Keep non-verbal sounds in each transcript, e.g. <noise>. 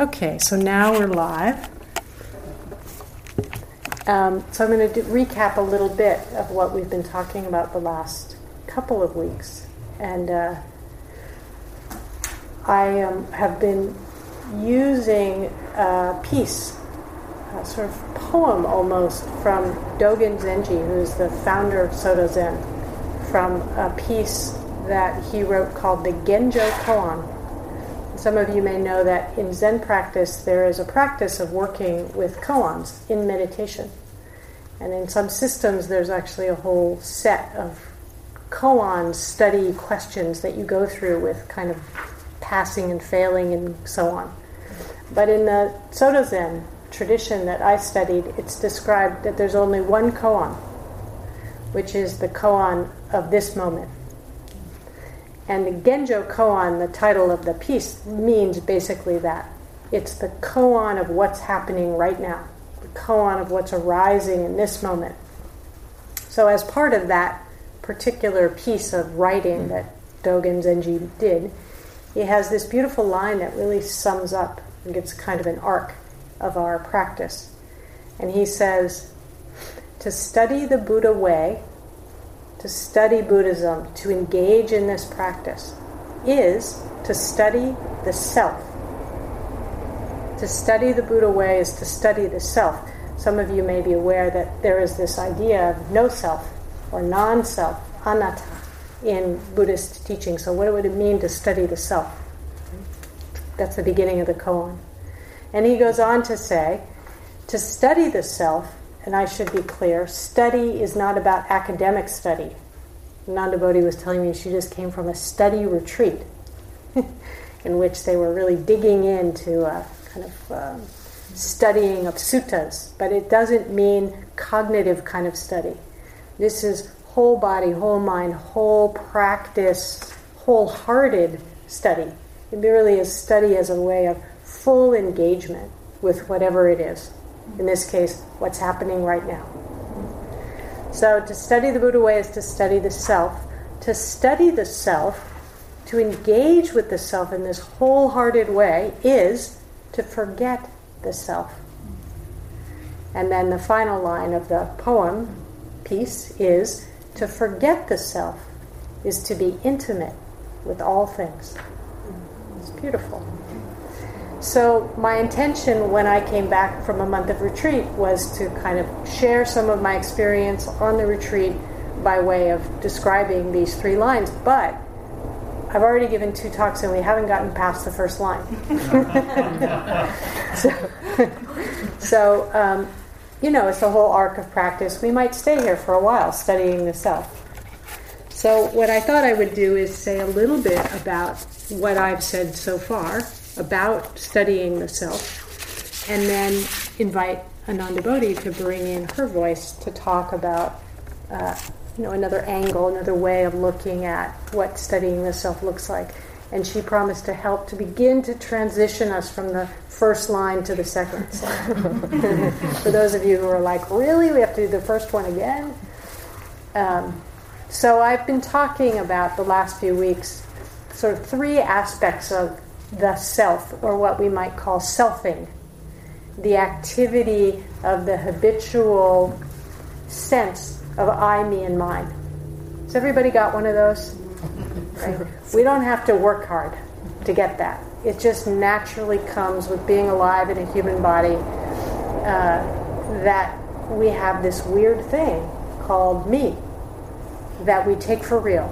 Okay, so now we're live. Um, so I'm going to recap a little bit of what we've been talking about the last couple of weeks. And uh, I um, have been using a piece, a sort of poem almost, from Dogen Zenji, who's the founder of Soto Zen, from a piece that he wrote called the Genjo Koan. Some of you may know that in Zen practice, there is a practice of working with koans in meditation. And in some systems, there's actually a whole set of koan study questions that you go through with kind of passing and failing and so on. But in the Soto Zen tradition that I studied, it's described that there's only one koan, which is the koan of this moment. And the Genjo Koan, the title of the piece, means basically that. It's the koan of what's happening right now, the koan of what's arising in this moment. So, as part of that particular piece of writing that Dogen Zenji did, he has this beautiful line that really sums up and gives kind of an arc of our practice. And he says, To study the Buddha way to study Buddhism, to engage in this practice, is to study the self. To study the Buddha way is to study the self. Some of you may be aware that there is this idea of no self or non self, anatta, in Buddhist teaching. So, what would it mean to study the self? That's the beginning of the koan. And he goes on to say, to study the self and I should be clear, study is not about academic study. Nanda Bodhi was telling me she just came from a study retreat <laughs> in which they were really digging into a kind of um, studying of suttas, but it doesn't mean cognitive kind of study. This is whole body, whole mind, whole practice, wholehearted study. It really is study as a way of full engagement with whatever it is in this case, what's happening right now. So, to study the Buddha way is to study the self. To study the self, to engage with the self in this wholehearted way, is to forget the self. And then the final line of the poem piece is to forget the self is to be intimate with all things. It's beautiful. So, my intention when I came back from a month of retreat was to kind of share some of my experience on the retreat by way of describing these three lines. But I've already given two talks and we haven't gotten past the first line. <laughs> so, so um, you know, it's a whole arc of practice. We might stay here for a while studying the self. So, what I thought I would do is say a little bit about what I've said so far about studying the self, and then invite Anandabodhi to bring in her voice to talk about, uh, you know, another angle, another way of looking at what studying the self looks like. And she promised to help to begin to transition us from the first line to the second. <laughs> For those of you who are like, really, we have to do the first one again. Um, so I've been talking about the last few weeks, sort of three aspects of the self, or what we might call selfing, the activity of the habitual sense of I, me, and mine. Has everybody got one of those? <laughs> Right? We don't have to work hard to get that. It just naturally comes with being alive in a human body uh, that we have this weird thing called me that we take for real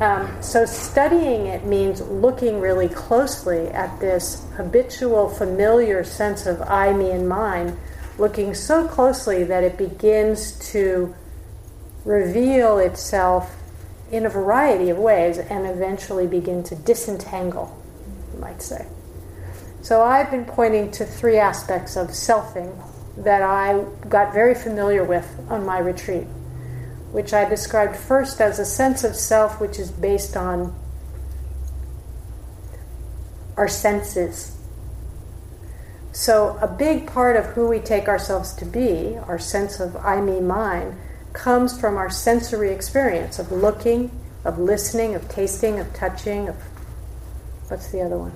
um, so studying it means looking really closely at this habitual, familiar sense of I, me, and mine, looking so closely that it begins to reveal itself in a variety of ways and eventually begin to disentangle, you might say. So I've been pointing to three aspects of selfing that I got very familiar with on my retreat which I described first as a sense of self which is based on our senses. So, a big part of who we take ourselves to be, our sense of I, me, mine, comes from our sensory experience of looking, of listening, of tasting, of touching, of what's the other one?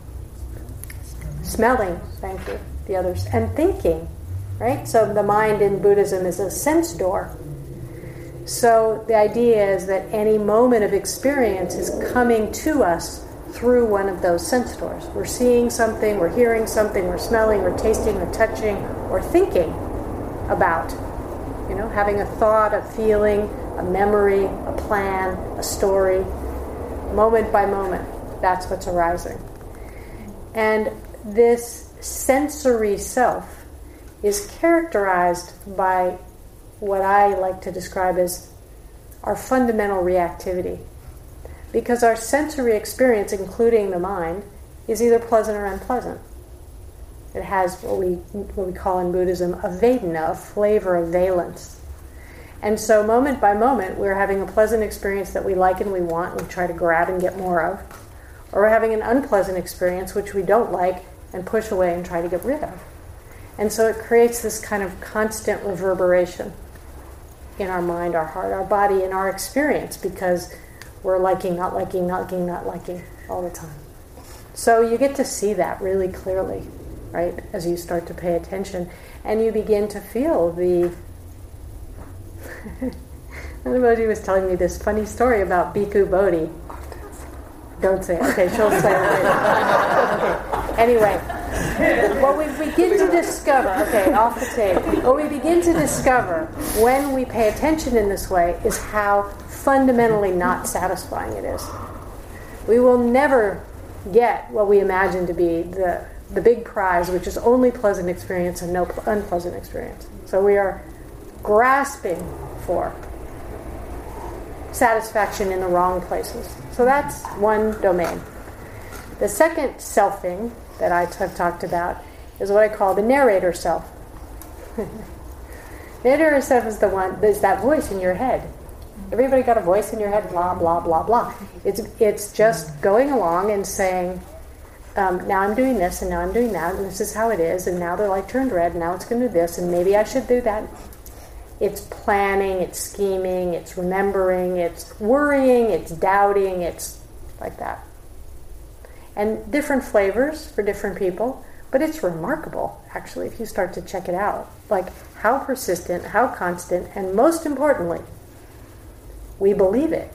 smelling, thank you, the others, and thinking, right? So the mind in Buddhism is a sense door. So the idea is that any moment of experience is coming to us through one of those sense doors. We're seeing something, we're hearing something, we're smelling, we're tasting, we're touching, or thinking about. You know, having a thought, a feeling, a memory, a plan, a story, moment by moment. That's what's arising. And this sensory self is characterized by what I like to describe as our fundamental reactivity. Because our sensory experience, including the mind, is either pleasant or unpleasant. It has what we, what we call in Buddhism a vedana, a flavor of valence. And so, moment by moment, we're having a pleasant experience that we like and we want, and we try to grab and get more of. Or we're having an unpleasant experience which we don't like and push away and try to get rid of. And so, it creates this kind of constant reverberation in our mind, our heart, our body, and our experience because we're liking, not liking, not liking, not liking all the time. So you get to see that really clearly, right, as you start to pay attention. And you begin to feel the. <laughs> Anybody was telling me this funny story about Bhikkhu Bodhi. Don't say it. Okay, she'll say it later. <laughs> okay. Anyway, what we begin to discover, okay, off the tape, what we begin to discover when we pay attention in this way is how fundamentally not satisfying it is. We will never get what we imagine to be the, the big prize, which is only pleasant experience and no unpleasant experience. So we are grasping for satisfaction in the wrong places. So that's one domain. The second selfing that I have talked about is what I call the narrator self. <laughs> narrator self is the one, there's that voice in your head. Everybody got a voice in your head, blah, blah, blah, blah. It's, it's just going along and saying, um, now I'm doing this, and now I'm doing that, and this is how it is, and now the light turned red, and now it's going to do this, and maybe I should do that. It's planning, it's scheming, it's remembering, it's worrying, it's doubting, it's like that and different flavors for different people. But it's remarkable, actually, if you start to check it out. Like how persistent, how constant, and most importantly, we believe it.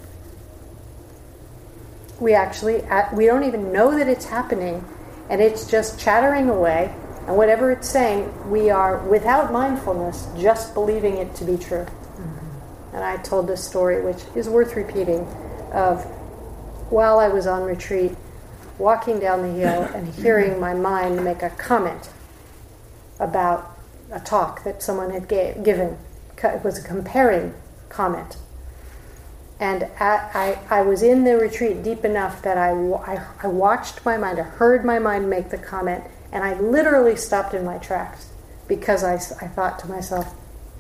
We actually, we don't even know that it's happening, and it's just chattering away. And whatever it's saying, we are, without mindfulness, just believing it to be true. Mm-hmm. And I told this story, which is worth repeating, of while I was on retreat, walking down the hill and <coughs> hearing my mind make a comment about a talk that someone had gave, given. It was a comparing comment. And I, I, I, was in the retreat deep enough that I, I, I watched my mind, I heard my mind make the comment, and I literally stopped in my tracks because I, I thought to myself,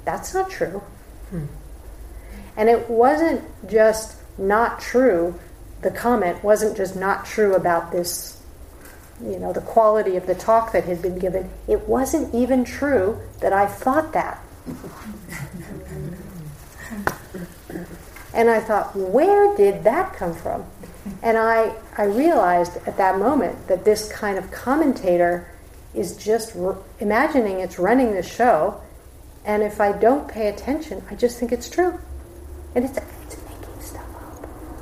that's not true. Hmm. And it wasn't just not true the comment wasn't just not true about this, you know, the quality of the talk that had been given. It wasn't even true that I thought that. and I thought, where did that come from? And I, I realized at that moment that this kind of commentator is just re- imagining it's running the show, and if I don't pay attention, I just think it's true. And it's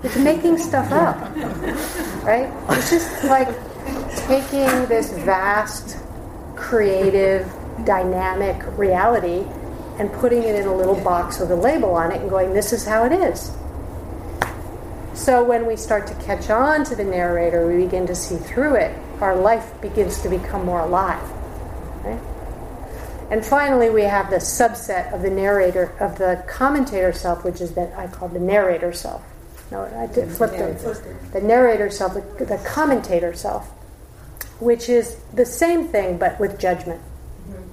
it's making stuff up, right? It's just like taking this vast, creative, dynamic reality and putting it in a little box with a label on it and going, this is how it is. So when we start to catch on to the narrator, we begin to see through it. Our life begins to become more alive. And finally, we have the subset of the narrator, of the commentator self, which is that I call the narrator self. No, I did flip them. The narrator self, the, the, commentator self, which is the same thing but with judgment. Mm-hmm.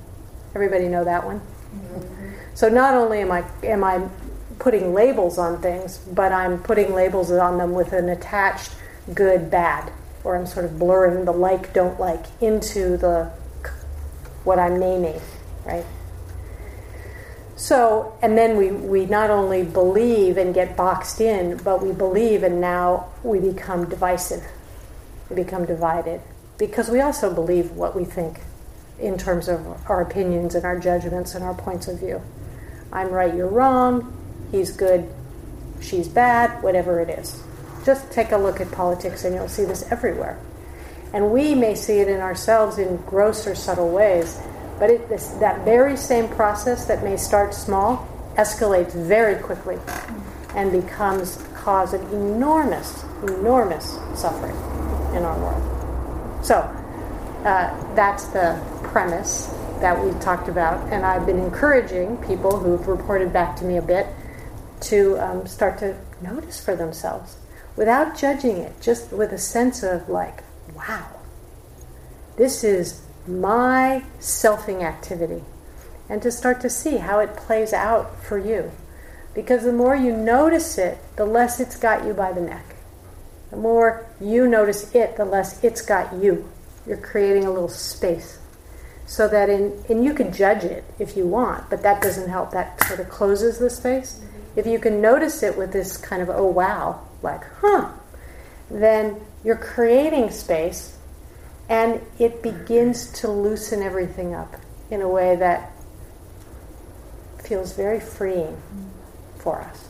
Everybody know that one. Mm-hmm. So not only am I am I putting labels on things, but I'm putting labels on them with an attached good bad, or I'm sort of blurring the like don't like into the what I'm naming, right? So, and then we, we not only believe and get boxed in, but we believe and now we become divisive. We become divided because we also believe what we think in terms of our opinions and our judgments and our points of view. I'm right, you're wrong, he's good, she's bad, whatever it is. Just take a look at politics and you'll see this everywhere. And we may see it in ourselves in gross or subtle ways, but it, this, that very same process that may start small escalates very quickly and becomes cause of enormous, enormous suffering in our world. So, uh, that's the premise that we talked about, and I've been encouraging people who've reported back to me a bit to um, start to notice for themselves without judging it, just with a sense of like, wow, this is my selfing activity, and to start to see how it plays out for you. Because the more you notice it, the less it's got you by the neck. The more you notice it, the less it's got you. You're creating a little space. So that in, and you can judge it if you want, but that doesn't help. That sort of closes the space. Mm-hmm. If you can notice it with this kind of, oh wow, like, huh, then you're creating space and it begins to loosen everything up in a way that feels very freeing for us.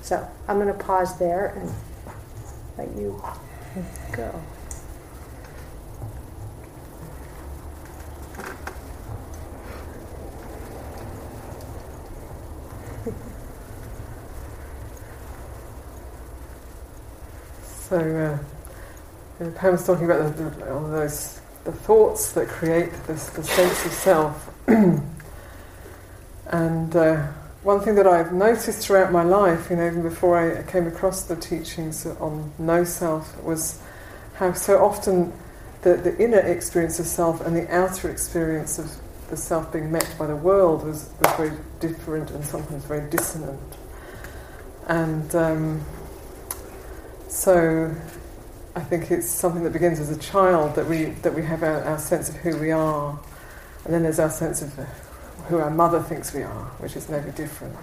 So I'm going to pause there and let you go. <laughs> So, uh, the poem's talking about the, the, all those the thoughts that create this the sense of self. <clears throat> and uh, one thing that I've noticed throughout my life, you know, even before I came across the teachings on no self, was how so often the, the inner experience of self and the outer experience of the self being met by the world was, was very different and sometimes very dissonant. And um, so I think it's something that begins as a child that we that we have our, our sense of who we are, and then there's our sense of who our mother thinks we are, which is maybe different.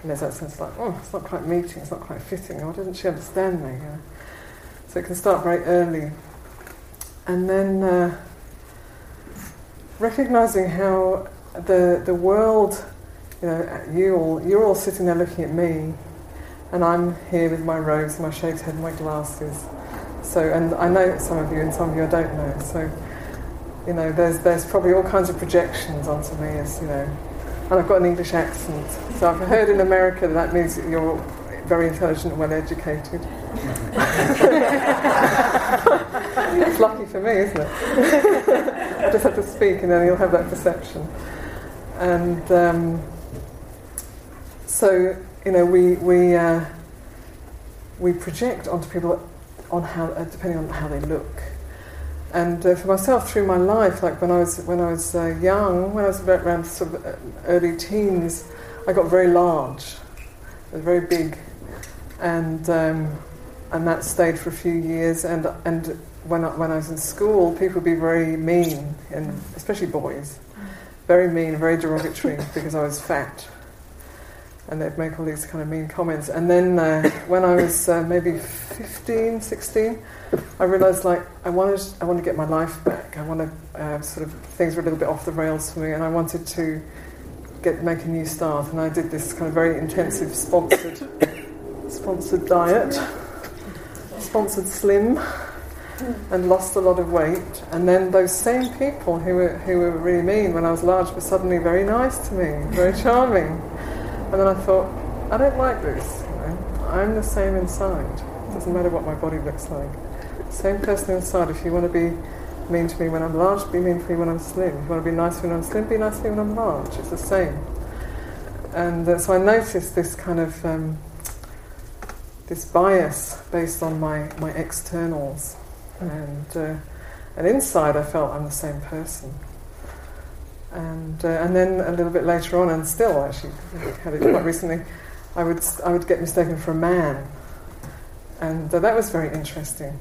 And there's that sense like, oh, it's not quite meeting, it's not quite fitting. Why doesn't she understand me? You know? So it can start very early, and then uh, recognizing how the the world, you know, you all you're all sitting there looking at me and I'm here with my robes, my shaved head, and my glasses. So, and I know some of you, and some of you I don't know. So, you know, there's there's probably all kinds of projections onto me as you know, and I've got an English accent. So I've heard in America that, that means you're very intelligent and well educated. <laughs> it's lucky for me, isn't it? I <laughs> just have to speak, and then you'll have that perception. And um, so you know, we we uh, we project onto people on how uh, depending on how they look. And uh, for myself, through my life, like when I was when I was uh, young, when I was about around sort of uh, early teens, I got very large, very big, and um, and that stayed for a few years. And and when I, when I was in school, people would be very mean, and especially boys, very mean, very derogatory because I was fat and they'd make all these kind of mean comments. And then uh, when I was uh, maybe 15, 16, I realised like I wanted, I wanted to get my life back. I wanted uh, sort of things were a little bit off the rails for me, and I wanted to get make a new start. And I did this kind of very intensive sponsored sponsored diet, sponsored slim. And lost a lot of weight, and then those same people who were who were really mean when I was large were suddenly very nice to me, very charming. And then I thought, I don't like this. You know? I'm the same inside. It doesn't matter what my body looks like. Same person inside. If you want to be mean to me when I'm large, be mean to me when I'm slim. If you want to be nice when I'm slim, be nice to me when I'm large. It's the same. And uh, so I noticed this kind of um, this bias based on my, my externals. And, uh, and inside I felt I'm the same person. And, uh, and then a little bit later on, and still actually had it quite recently, I would, I would get mistaken for a man. And uh, that was very interesting.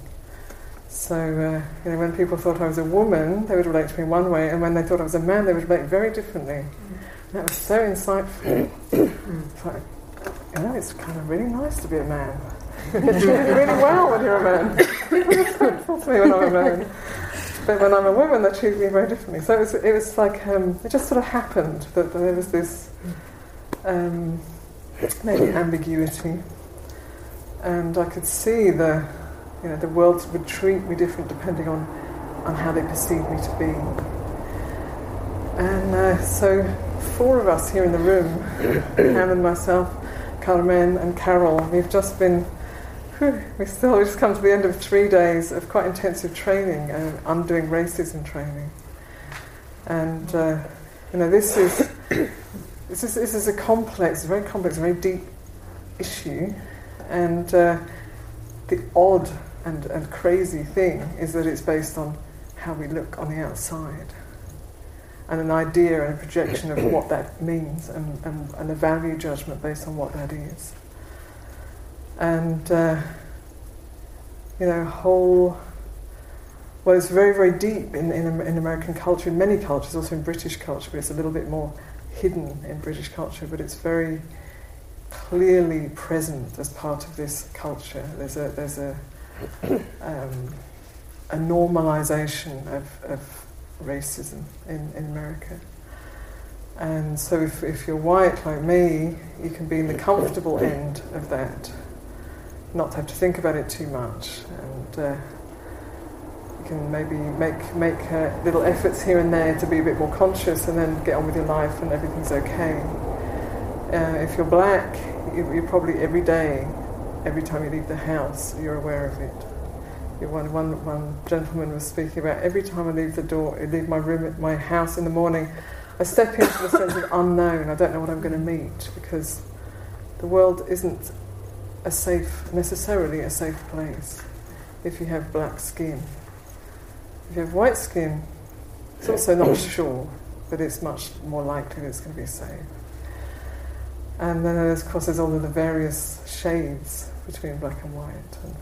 So, uh, you know, when people thought I was a woman, they would relate to me one way, and when they thought I was a man, they would relate very differently. And that was so insightful. it's like, you know, it's kind of really nice to be a man. <laughs> you treat me really well when you're a man. <laughs> People are to me when I'm a man. But when I'm a woman, they treat me very differently. So it was, it was like, um, it just sort of happened that there was this um, maybe ambiguity. And I could see the, you know, the world would treat me different depending on, on how they perceived me to be. And uh, so four of us here in the room, <coughs> Pam and myself, Carmen and Carol, we've just been, <laughs> we still just come to the end of three days of quite intensive training, uh, undoing racism training. And, uh, you know, this is, <coughs> this is, this is a complex, very complex, very deep issue. And uh, the odd and, and crazy thing is that it's based on how we look on the outside and an idea and a projection of what that <coughs> means and, and, and a value judgment based on what that is. And, uh, you know, whole, well, it's very, very deep in, in, in American culture, in many cultures, also in British culture, but it's a little bit more hidden in British culture, but it's very clearly present as part of this culture. There's a, there's a, <coughs> um, a normalization of, of racism in, in America. And so if, if you're white like me, you can be in the comfortable end of that, not have to think about it too much. And uh, you can maybe make, make uh, little efforts here and there to be a bit more conscious and then get on with your life and everything's okay. Uh, if you're black, you, you're probably every day, every time you leave the house, you're aware of it one, one, one gentleman was speaking about every time I leave the door, I leave my room, at my house in the morning, I step into the sense of unknown. I don't know what I'm going to meet because the world isn't a safe, necessarily a safe place if you have black skin. If you have white skin, it's also not sure, but it's much more likely that it's going to be safe. And then, there's, of course, there's all of the various shades between black and white. And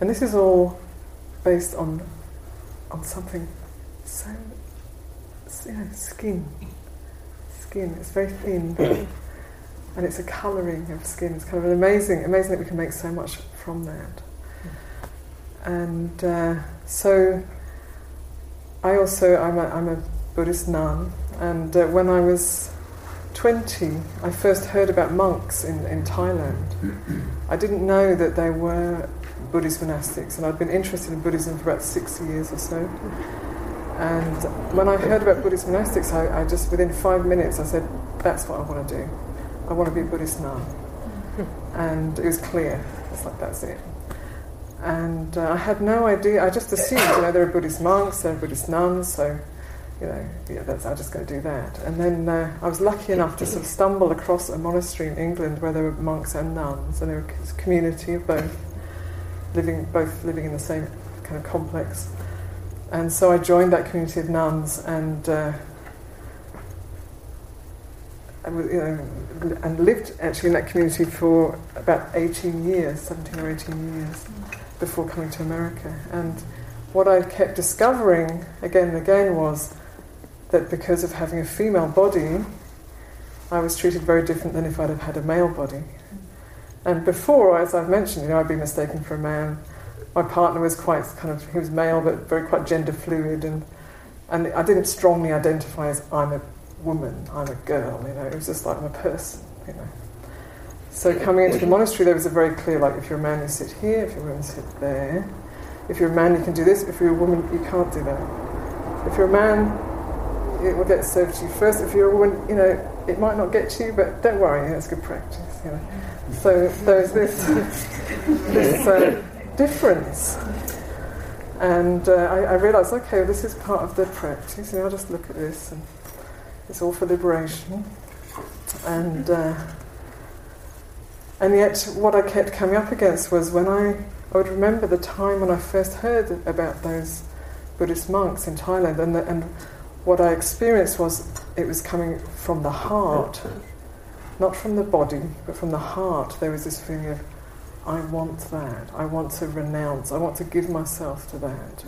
and this is all based on on something so you know, skin. Skin. It's very thin. <coughs> <coughs> and it's a colouring of skin. It's kind of amazing, amazing that we can make so much from that. And uh, so, I also I'm a, I'm a Buddhist nun, and uh, when I was 20, I first heard about monks in, in Thailand. I didn't know that they were Buddhist monastics, and I'd been interested in Buddhism for about six years or so. And when I heard about Buddhist monastics, I, I just, within five minutes, I said, that's what I want to do. I want to be a Buddhist nun. and it was clear. It's like, that's it. And uh, I had no idea, I just assumed, you know, there are Buddhist monks, there are Buddhist nuns, so, you know, yeah, that's, I'm just going to do that. And then uh, I was lucky enough to sort of stumble across a monastery in England where there were monks and nuns, and there was a community of both living both living in the same kind of complex. And so I joined that community of nuns and. Uh, Um, and lived actually in that community for about 18 years, 17 or 18 years, before coming to America. And what I kept discovering again and again was that because of having a female body, I was treated very different than if I'd have had a male body. And before, as I've mentioned, you know, I'd been mistaken for a man. My partner was quite kind of, he was male, but very quite gender fluid. And, and I didn't strongly identify as I'm a woman, I'm a girl, you know, it was just like I'm a person, you know. So coming into the monastery, there was a very clear, like, if you're a man, you sit here, if you're a woman, sit there. If you're a man, you can do this. If you're a woman, you can't do that. If you're a man, it will get served to you first. If you're a woman, you know, it might not get to you, but don't worry, you know, it's good practice, you know. So there's this, <laughs> this uh, difference. And uh, I, I, realised, okay, this is part of the practice. You know, I'll just look at this, and it's all for liberation. And uh, and yet, what I kept coming up against was when I I would remember the time when I first heard about those Buddhist monks in Thailand, and the, and what I experienced was it was coming from the heart not from the body, but from the heart, there was this feeling of, I want that. I want to renounce. I want to give myself to that.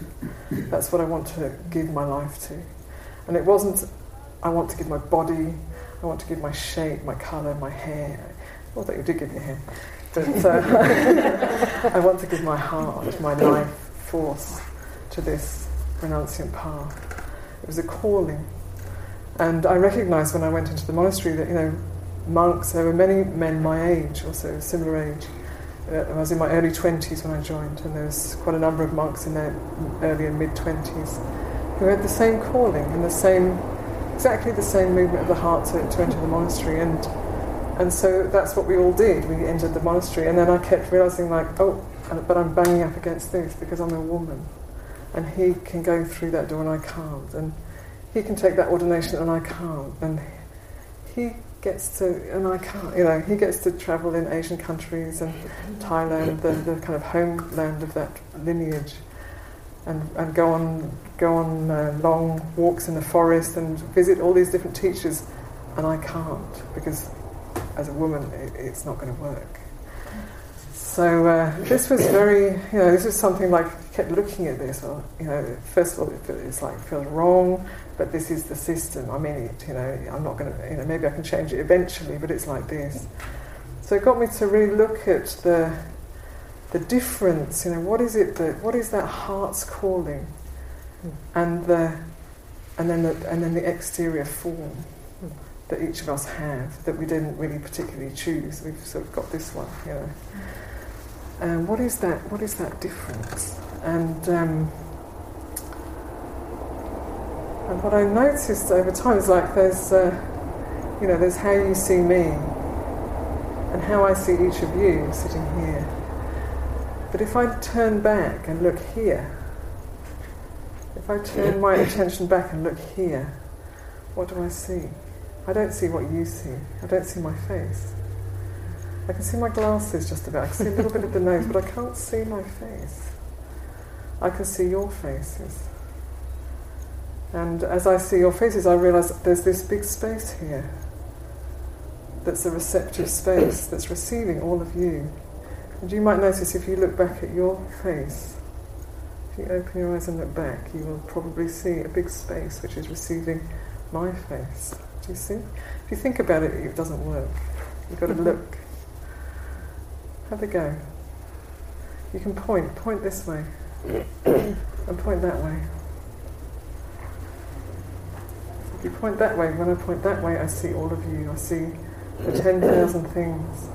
That's what I want to give my life to. And it wasn't, I want to give my body, I want to give my shape, my colour, my hair. That you did give me hair. But uh, <laughs> I want to give my heart, my life force to this renunciant path. It was a calling. And I recognized when I went into the monastery that, you know, monks, there were many men my age, also similar age. Uh, I was in my early 20s when I joined, and there was quite a number of monks in their early and mid 20s who had the same calling and the same, exactly the same movement of the heart to, to enter the monastery. And, and so that's what we all did. We entered the monastery, and then I kept realizing, like, oh, uh, but I'm banging up against this because I'm a woman. And he can go through that door and I can't. And he can take that ordination and I can't. And he gets to, and I can't, you know, he gets to travel in Asian countries and Thailand, the, the kind of homeland of that lineage, and, and go on, go on uh, long walks in the forest and visit all these different teachers, and I can't because as a woman it, it's not going to work. So uh, this was very, you know, this was something like I kept looking at this. Or, you know, first of all, it, it's like feels wrong but this is the system. I mean, it, you know, I'm not going to, you know, maybe I can change it eventually, but it's like this. So it got me to really look at the the difference. You know, what is it that what is that heart's calling, and the and then the and then the exterior form that each of us have that we didn't really particularly choose. We've sort of got this one, you know. And what is that? What is that difference? And um, and what I noticed over time is like there's, uh, you know, there's how you see me and how I see each of you sitting here. But if I turn back and look here, if I turn my attention back and look here, what do I see? I don't see what you see. I don't see my face. I can see my glasses just about. I can see a little bit of the nose, but I can't see my face. I can see your faces. And as I see your faces, I realise there's this big space here that's a receptive space that's receiving all of you. And you might notice if you look back at your face, if you open your eyes and look back, you will probably see a big space which is receiving my face. Do you see? If you think about it, it doesn't work. You've got to mm-hmm. look. Have a go. You can point, point this way, <coughs> and point that way. If you point that way, when I point that way, I see all of you. I see the 10,000 things.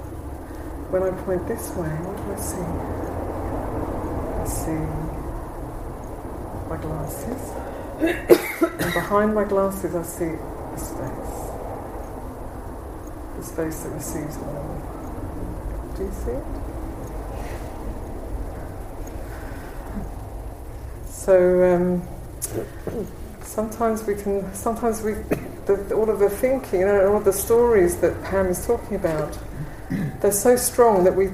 When I point this way, what do I see? I see my glasses. and behind my glasses, I see the space. The space that receives all. Do you see it? So, um, sometimes we can, sometimes we, the, all of the thinking, you know, all of the stories that Pam is talking about, they're so strong that we,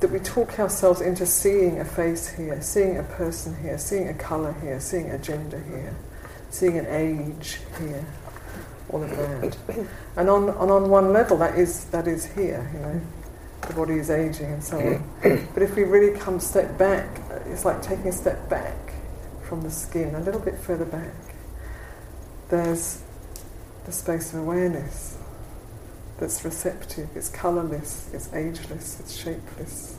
that we talk ourselves into seeing a face here, seeing a person here, seeing a colour here, seeing a gender here, seeing an age here, all of that. And on, and on one level, that is, that is here, you know, the body is aging and so on. But if we really come step back, it's like taking a step back from the skin, a little bit further back there's the space of awareness that's receptive, it's colourless, it's ageless, it's shapeless,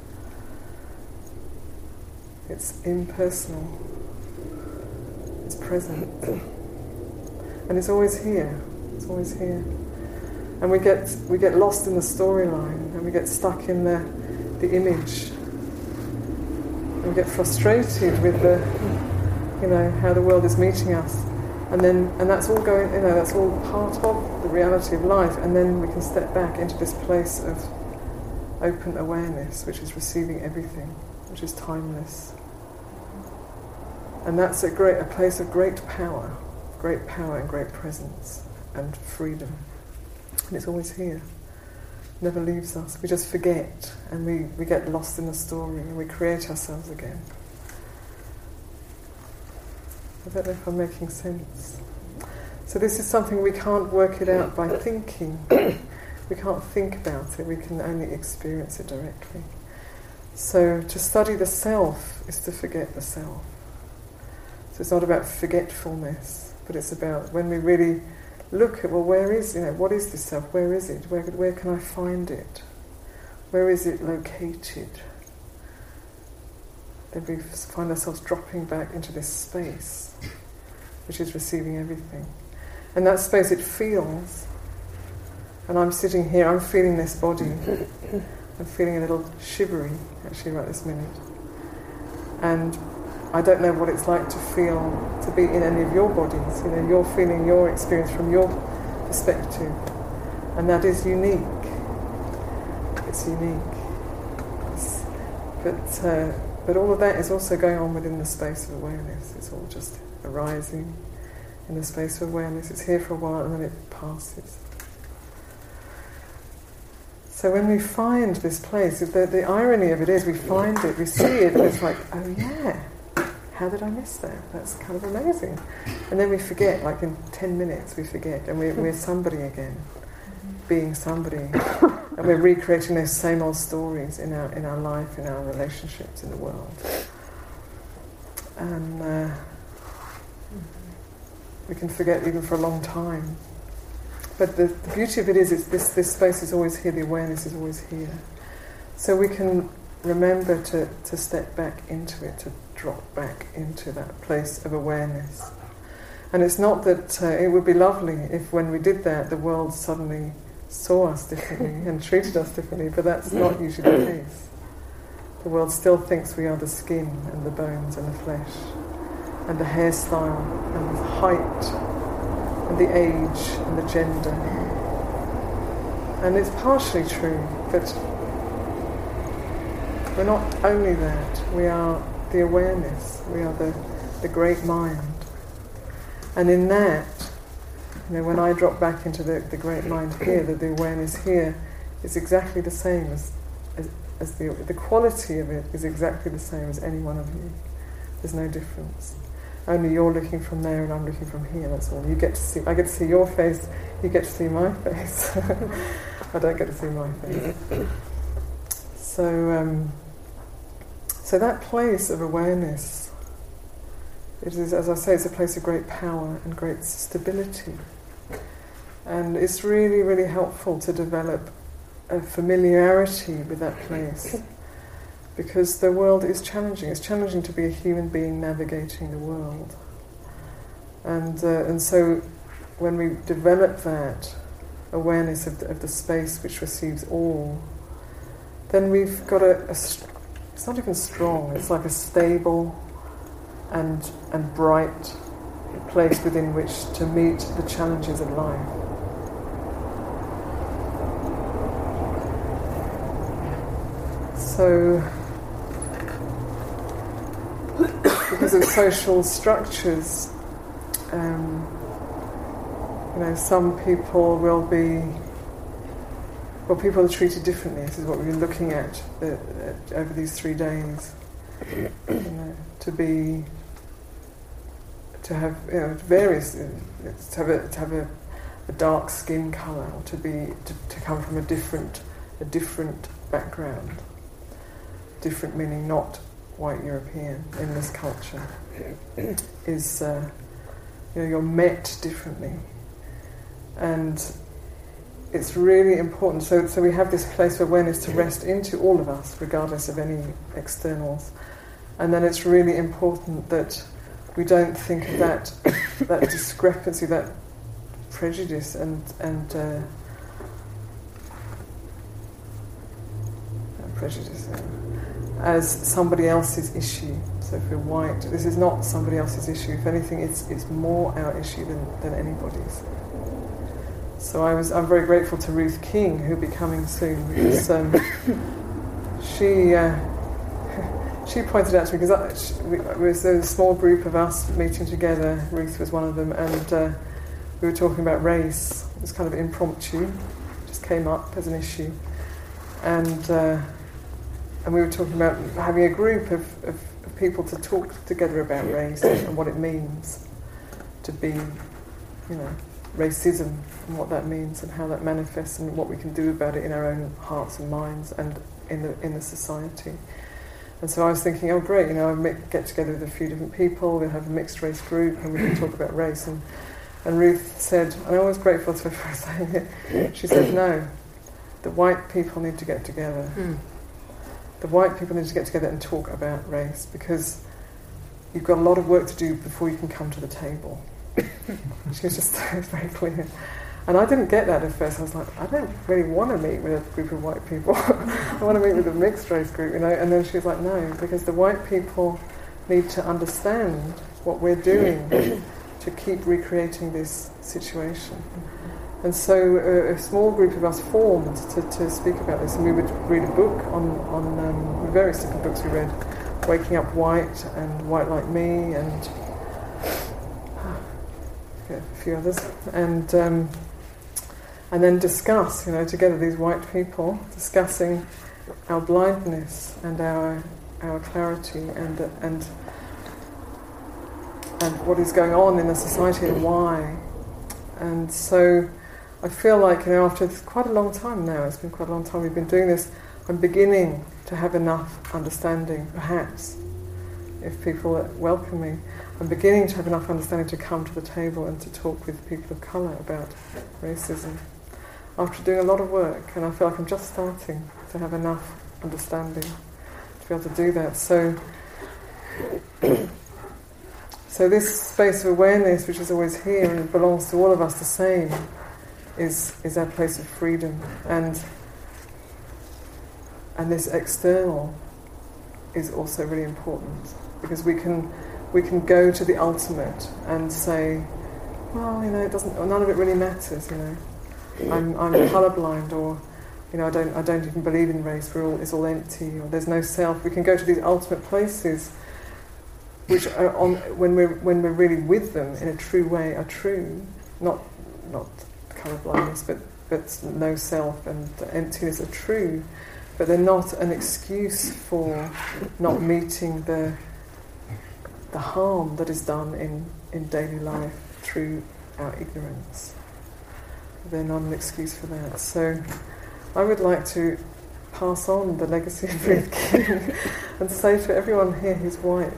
it's impersonal, it's present, <clears throat> and it's always here, it's always here. And we get, we get lost in the storyline and we get stuck in the, the image. And we get frustrated with the, you know, how the world is meeting us. And then and that's all going you know that's all part of reality of life and then we can step back into this place of open awareness which is receiving everything which is timeless. And that's a great a place of great power great power and great presence and freedom. And it's always here. Never leaves us. We just forget and we, we get lost in the story and we create ourselves again. I don't know if I'm making sense. So this is something we can't work it out by thinking. we can't think about it, we can only experience it directly. So to study the self is to forget the self. So it's not about forgetfulness, but it's about when we really look at, well, where is, you know, what is this self? Where is it? Where, where can I find it? Where is it located? Then we find ourselves dropping back into this space, which is receiving everything. And that space it feels. And I'm sitting here, I'm feeling this body. I'm feeling a little shivery actually right this minute. And I don't know what it's like to feel, to be in any of your bodies. You know, you're feeling your experience from your perspective. And that is unique. It's unique. It's, but, uh, but all of that is also going on within the space of awareness. It's all just arising in the space of awareness. It's here for a while and then it passes. So when we find this place, the, the irony of it is we find it, we see it, and it's like, oh yeah, how did I miss that? That's kind of amazing. And then we forget, like in 10 minutes, we forget, and we're, we're somebody again, being somebody. And we're recreating those same old stories in our, in our life, in our relationships, in the world. And uh, we can forget even for a long time. But the, the beauty of it is, is this, this space is always here, the awareness is always here. So we can remember to, to step back into it, to drop back into that place of awareness. And it's not that uh, it would be lovely if when we did that, the world suddenly saw us differently and <laughs> treated us differently, but that's not usually the case. The world still thinks we are the skin and the bones and the flesh, and the hairstyle and the height and the age and the gender. And it's partially true, but we're not only that, we are the awareness, we are the, the great mind. And in that, you know, when I drop back into the, the great mind here, the, the awareness here is exactly the same as, as, as the, the quality of it is exactly the same as any one of you. There's no difference. Only you're looking from there and I'm looking from here, that's all. You get to see, I get to see your face, you get to see my <laughs> face. I don't get to see my face. So, um, so that place of awareness, it is, as I say, it's a place of great power and great stability. And it's really, really helpful to develop a familiarity with that place because the world is challenging. It's challenging to be a human being navigating the world. And, uh, and so when we develop that awareness of the, of the space which receives all, then we've got a, a, it's not even strong, it's like a stable and, and bright place within which to meet the challenges of life. So, because of social structures, um, you know, some people will be, well, people are treated differently. This is what we've been looking at uh, over these three days. You know, to be, to have, you know, various, to have a, to have a, a dark skin colour, or to be, to, to come from a different, a different background. Different meaning not white European in this culture <coughs> is uh, you know you're met differently, and it's really important. So so we have this place of awareness to rest into all of us, regardless of any externals, and then it's really important that we don't think of that <coughs> that discrepancy, that prejudice, and and uh, prejudice. As somebody else's issue. So if we're white, this is not somebody else's issue. If anything, it's, it's more our issue than, than anybody's. So I was, I'm very grateful to Ruth King, who'll be coming soon, because um, <coughs> she, uh, <laughs> she pointed out to me, because it was a small group of us meeting together, Ruth was one of them, and uh, we were talking about race. It was kind of impromptu, just came up as an issue. And uh, and we were talking about having a group of, of, of people to talk together about race and what it means to be, you know, racism and what that means and how that manifests and what we can do about it in our own hearts and minds and in the in the society. And so I was thinking, oh great, you know, I get together with a few different people, we'll have a mixed race group and we can talk about race. And, and Ruth said, and I'm always grateful to her for <laughs> saying it, she said, <coughs> no, the white people need to get together. Mm. The white people need to get together and talk about race because you've got a lot of work to do before you can come to the table. <laughs> she was just <laughs> very clear. And I didn't get that at first. I was like, I don't really want to meet with a group of white people. <laughs> I want to meet with a mixed race group, you know. And then she was like, no, because the white people need to understand what we're doing <coughs> to keep recreating this situation. And so uh, a small group of us formed to, to speak about this, and we would read a book on, on um, various different books. We read, Waking Up White and White Like Me, and a few others, and um, and then discuss, you know, together these white people discussing our blindness and our our clarity and and and what is going on in the society and why. And so I feel like, you know, after quite a long time now, it's been quite a long time we've been doing this, I'm beginning to have enough understanding, perhaps, if people welcome me, I'm beginning to have enough understanding to come to the table and to talk with people of colour about racism. After doing a lot of work, and I feel like I'm just starting to have enough understanding to be able to do that. So, <clears throat> so this space of awareness, which is always here and belongs to all of us the same, is is our place of freedom, and and this external is also really important because we can we can go to the ultimate and say, well, you know, it doesn't. None of it really matters. You know, I'm I'm <clears throat> colorblind, or you know, I don't I don't even believe in race. We're all it's all empty, or there's no self. We can go to these ultimate places which are on, when we're when we're really with them in a true way are true, not not colourblindness, but but no self and emptiness are true, but they're not an excuse for not meeting the the harm that is done in, in daily life through our ignorance. They're not an excuse for that. So I would like to pass on the legacy of Ruth King <laughs> and say to everyone here who's white,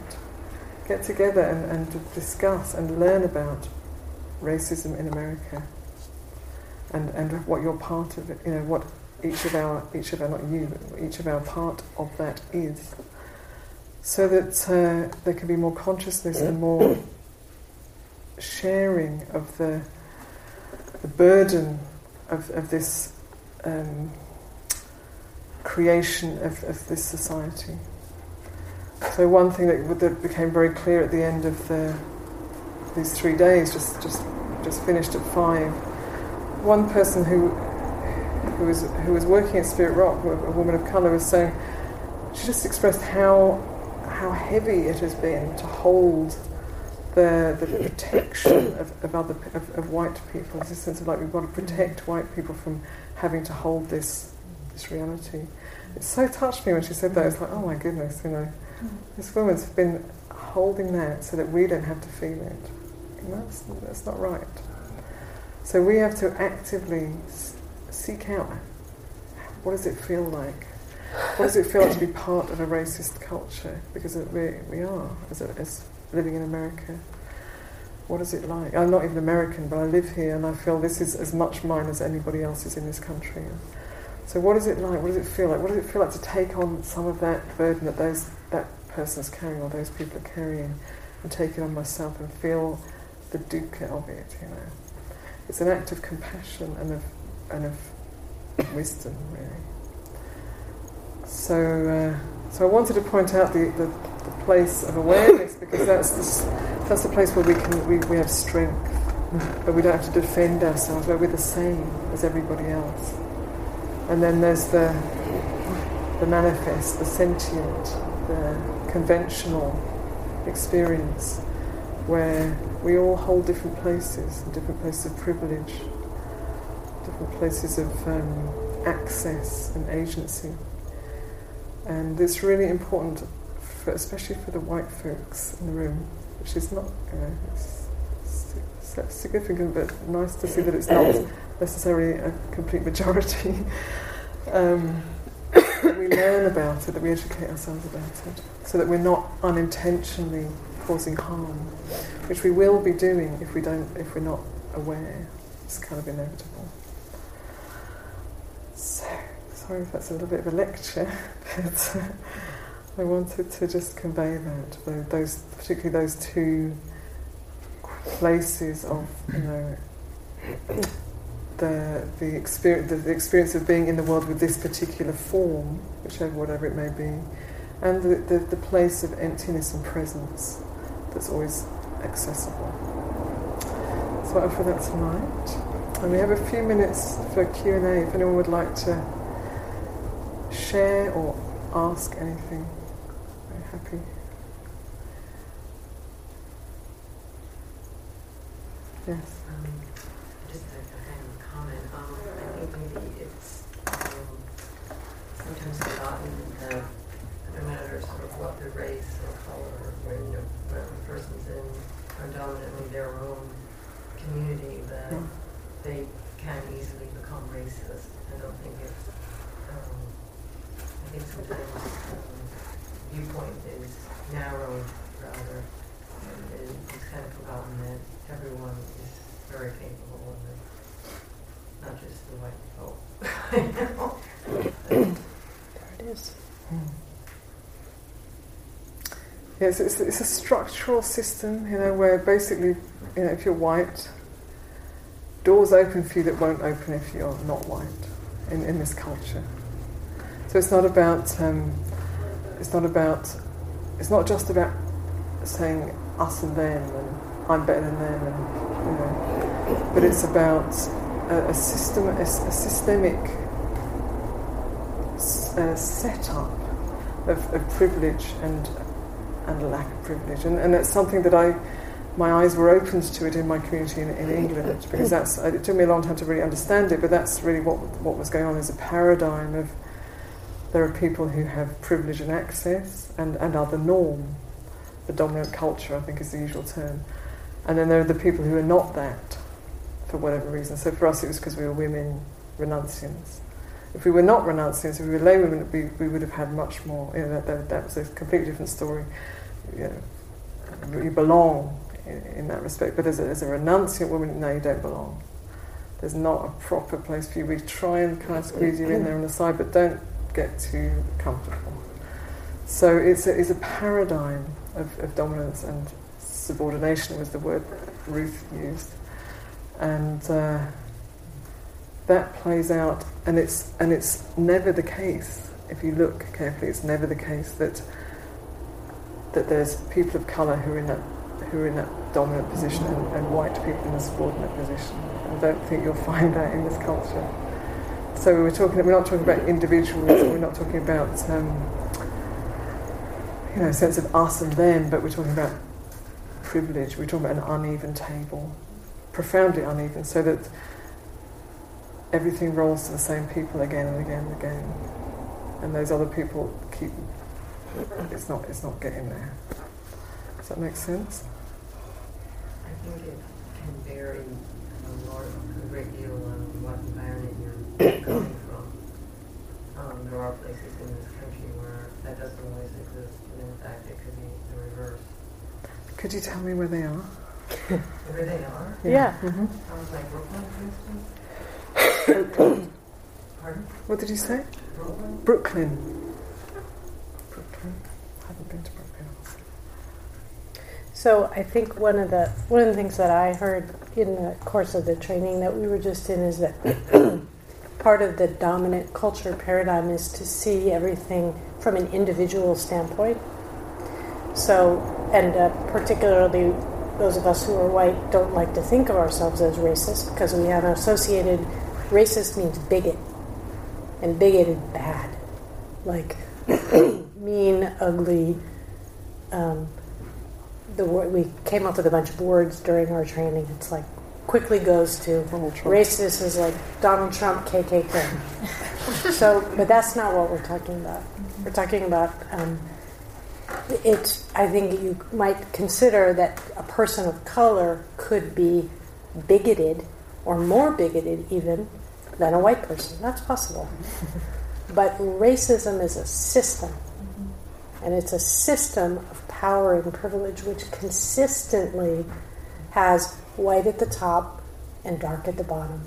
get together and, and discuss and learn about racism in America and, and what you're part of it, you know, what each of our, each of our, not you, each of our part of that is. So that uh, there can be more consciousness and more sharing of the, the burden of, of this um, creation of, of this society. So one thing that, that became very clear at the end of the, these three days, just, just, just finished at five, one person who, who, was, who was working at Spirit Rock, a woman of colour, was saying, she just expressed how, how heavy it has been to hold the, the protection of, of other of, of white people. There's a sense of like we've got to protect white people from having to hold this this reality. It so touched me when she said that. It's like, oh my goodness, you know, this woman's been holding that so that we don't have to feel it. That's, that's not right. So we have to actively seek out what does it feel like? What does it feel like to be part of a racist culture? Because we, we are, as, as living in America. What is it like? I'm not even American, but I live here and I feel this is as much mine as anybody else's in this country. So what is it like? What does it feel like? What does it feel like to take on some of that burden that those that person's carrying or those people are carrying and take it on myself and feel the dukkha of it, you know? It's an act of compassion and of and of wisdom, really. So, uh, so I wanted to point out the, the, the place of awareness because that's the, that's the place where we can we, we have strength, but we don't have to defend ourselves. Where we're the same as everybody else. And then there's the the manifest, the sentient, the conventional experience, where we all hold different places, different places of privilege, different places of um, access and agency. And it's really important, for, especially for the white folks in the room, which is not, you know, it's, it's significant, but nice to see that it's not <coughs> necessarily a complete majority. <laughs> um, that we learn about it, that we educate ourselves about it, so that we're not unintentionally causing harm, which we will be doing if we don't, if we're not aware. It's kind of inevitable. So. sorry if that's a little bit of a lecture, <laughs> but uh, I wanted to just convey that those, particularly those two places of you know <coughs> the the experience the, experience of being in the world with this particular form, whichever whatever it may be, and the, the, the place of emptiness and presence that's always accessible. So I offer that tonight, and we have a few minutes for Q and A if anyone would like to share or ask anything. Very happy. Yes. predominantly their own community that mm. they can easily become racist. I don't think it's, um, I think sometimes um, viewpoint is narrowed rather, and it's kind of forgotten that everyone is very capable of it, not just the white folk. There it is. Yes, it's, it's a structural system, you know, where basically, you know, if you're white, doors open for you that won't open if you're not white in, in this culture. So it's not about, um, it's not about, it's not just about saying us and them and I'm better than them and, you know, but it's about a, a system, a, a systemic uh, setup of, of privilege and and a lack of privilege. And, and it's something that I, my eyes were opened to it in my community in, in England <laughs> because that's, it took me a long time to really understand it, but that's really what, what was going on. There's a paradigm of there are people who have privilege and access and, and are the norm. The dominant culture, I think, is the usual term. And then there are the people who are not that for whatever reason. So for us, it was because we were women renunciants. If we were not renunciants, if we were lay women, we, we would have had much more. You know, that, that, that was a completely different story. You, know, you belong in, in, that respect, but as a, as a renunciant woman, no, you don't belong. There's not a proper place for you. We try and kind of squeeze you in there on the side, but don't get too comfortable. So it's a, it's a paradigm of, of dominance and subordination was the word Ruth used. And uh, that plays out, and it's and it's never the case. If you look carefully, it's never the case that that there's people of colour who are in that who are in that dominant position and, and white people in a subordinate position. I don't think you'll <laughs> find that in this culture. So we're talking. We're not talking about individuals. we're not talking about um, you know a sense of us and them, but we're talking about privilege. We're talking about an uneven table, profoundly uneven, so that everything rolls to the same people again and again and again. And those other people keep it's not it's not getting there. Does that make sense? I think it can vary a, lot, a great deal on what environment you're coming from. Um, there are places in this country where that doesn't always exist, and in fact it could be the reverse. Could you tell me where they are? <laughs> where they are? Yeah. yeah. Mm-hmm. Sounds like Brooklyn, for instance. Pardon? What did you say? Brooklyn. Brooklyn. Brooklyn. I haven't been to Brooklyn. So I think one of the one of the things that I heard in the course of the training that we were just in is that <clears throat> part of the dominant culture paradigm is to see everything from an individual standpoint. So, and uh, particularly those of us who are white don't like to think of ourselves as racist because we have associated racist means bigot, and bigot is bad, like <coughs> mean, ugly. Um, the word we came up with a bunch of words during our training. It's like quickly goes to racist is like Donald Trump, KKK. <laughs> so, but that's not what we're talking about. We're talking about. Um, it's. I think you might consider that a person of color could be bigoted or more bigoted even than a white person. That's possible. but racism is a system. And it's a system of power and privilege which consistently has white at the top and dark at the bottom.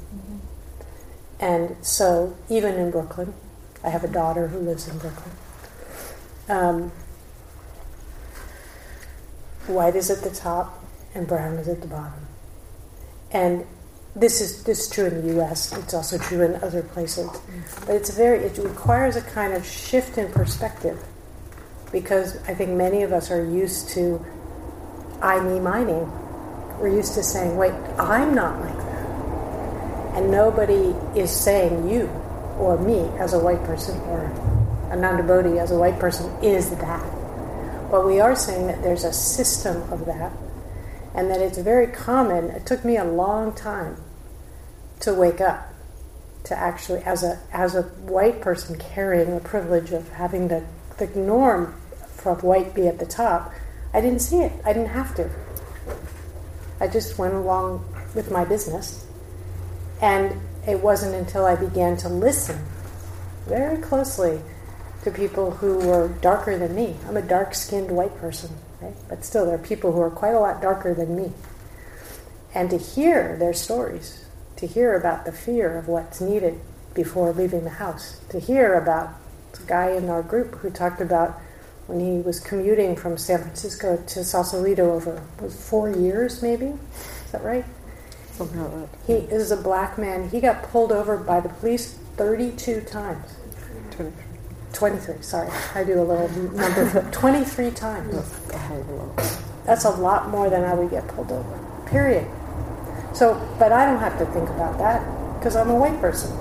And so, even in Brooklyn, I have a daughter who lives in Brooklyn. Um, white is at the top and brown is at the bottom. And this is this is true in the U.S. It's also true in other places, but it's very it requires a kind of shift in perspective because I think many of us are used to I me mining. We're used to saying, "Wait, I'm not like that," and nobody is saying you or me as a white person or Anandabodhi as a white person is that. But we are saying that there's a system of that and that it's very common. It took me a long time to wake up to actually, as a as a white person carrying the privilege of having the, the norm for white be at the top, I didn't see it. I didn't have to. I just went along with my business, and it wasn't until I began to listen very closely to people who were darker than me. I'm a dark-skinned white person right? But still, there are people who are quite a lot darker than me. And to hear their stories, to hear about the fear of what's needed before leaving the house, to hear about the guy in our group who talked about when he was commuting from San Francisco to Sausalito over was four years, maybe. Is that right? Something like that. He is a black man. He got pulled over by the police 32 times. 23. 23, sorry. I do a little number. flip. 23 times. That's a hell of a lot. That's a lot more than I would get pulled over. Period. So, but I don't have to think about that because I'm a white person.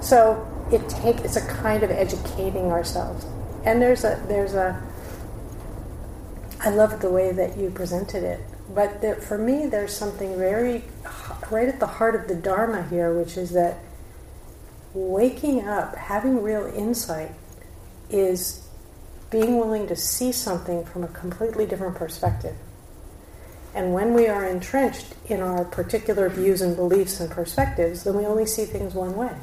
So it take it's a kind of educating ourselves. And there's a there's a I love the way that you presented it. But there, for me, there's something very right at the heart of the Dharma here, which is that waking up, having real insight, is being willing to see something from a completely different perspective. And when we are entrenched in our particular views and beliefs and perspectives, then we only see things one way.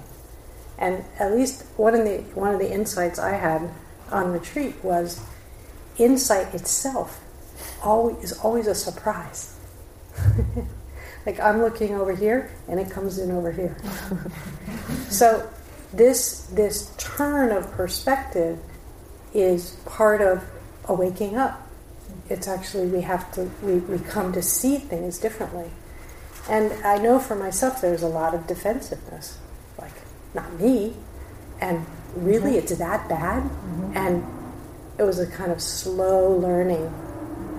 And at least one of the one of the insights I had on retreat was insight itself always is always a surprise. <laughs> like I'm looking over here and it comes in over here. <laughs> so this this turn of perspective is part of a waking up. It's actually we have to we, we come to see things differently. And I know for myself there's a lot of defensiveness. Like, not me. And really it's that bad? And it was a kind of slow learning,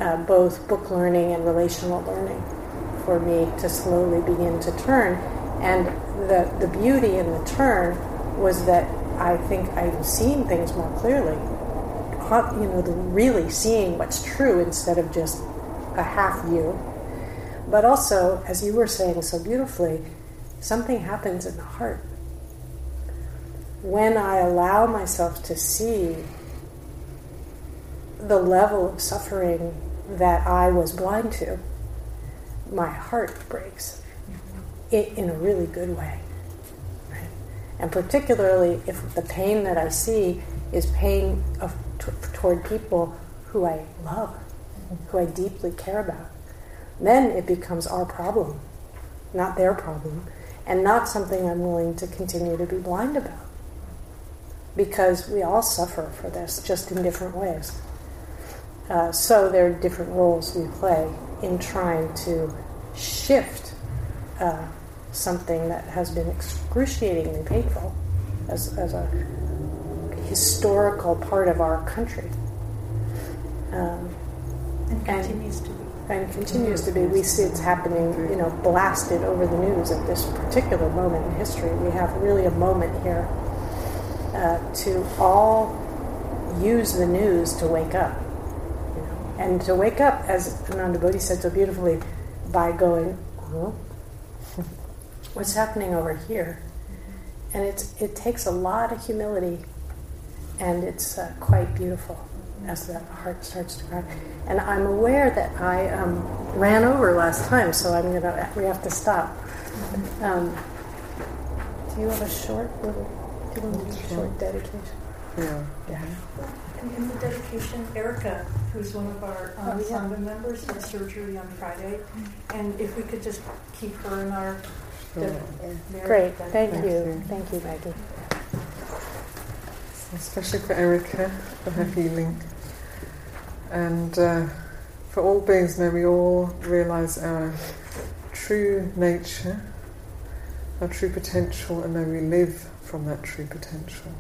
uh, both book learning and relational learning for me to slowly begin to turn. And the, the beauty in the turn was that I think I'm seeing things more clearly. You know, the really seeing what's true instead of just a half view. But also, as you were saying so beautifully, something happens in the heart. When I allow myself to see the level of suffering that I was blind to, my heart breaks i- in a really good way. And particularly if the pain that I see is pain of, toward people who I love, who I deeply care about, then it becomes our problem, not their problem, and not something I'm willing to continue to be blind about. Because we all suffer for this, just in different ways. Uh, so there are different roles we play in trying to shift uh, something that has been excruciatingly painful as, as a historical part of our country. Um, And And- continues to be. and continues to be. We see it's happening, you know, blasted over the news at this particular moment in history. We have really a moment here uh, to all use the news to wake up, you know, and to wake up, as Anandabodhi said so beautifully, by going, <laughs> what's happening over here? And it's it takes a lot of humility, and it's uh, quite beautiful as the heart starts to cry. And I'm aware that I um, ran over last time, so I'm gonna we have to stop. Um, do you have a short little? Do you want to do a short dedication? Yeah. Yeah. And in the dedication, Erica, who's one of our Oh, um, yeah. Members, had surgery on Friday. And if we could just keep her in our. Sure. Mary, Great. Thank Thank you. you. Thank you, Maggie. Especially for Erica, for her healing. And uh, for all beings, may we all realize our true nature, our true potential, and may we live from that true potential.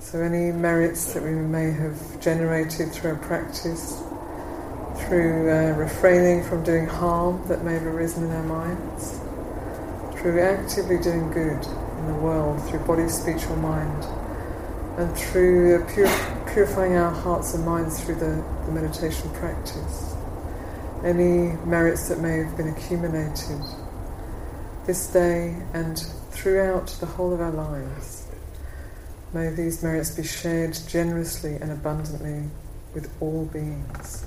So, any merits that we may have generated through our practice, through uh, refraining from doing harm that may have arisen in our minds, through actively doing good in the world, through body, speech, or mind and through pur- purifying our hearts and minds through the, the meditation practice, any merits that may have been accumulated this day and throughout the whole of our lives, may these merits be shared generously and abundantly with all beings.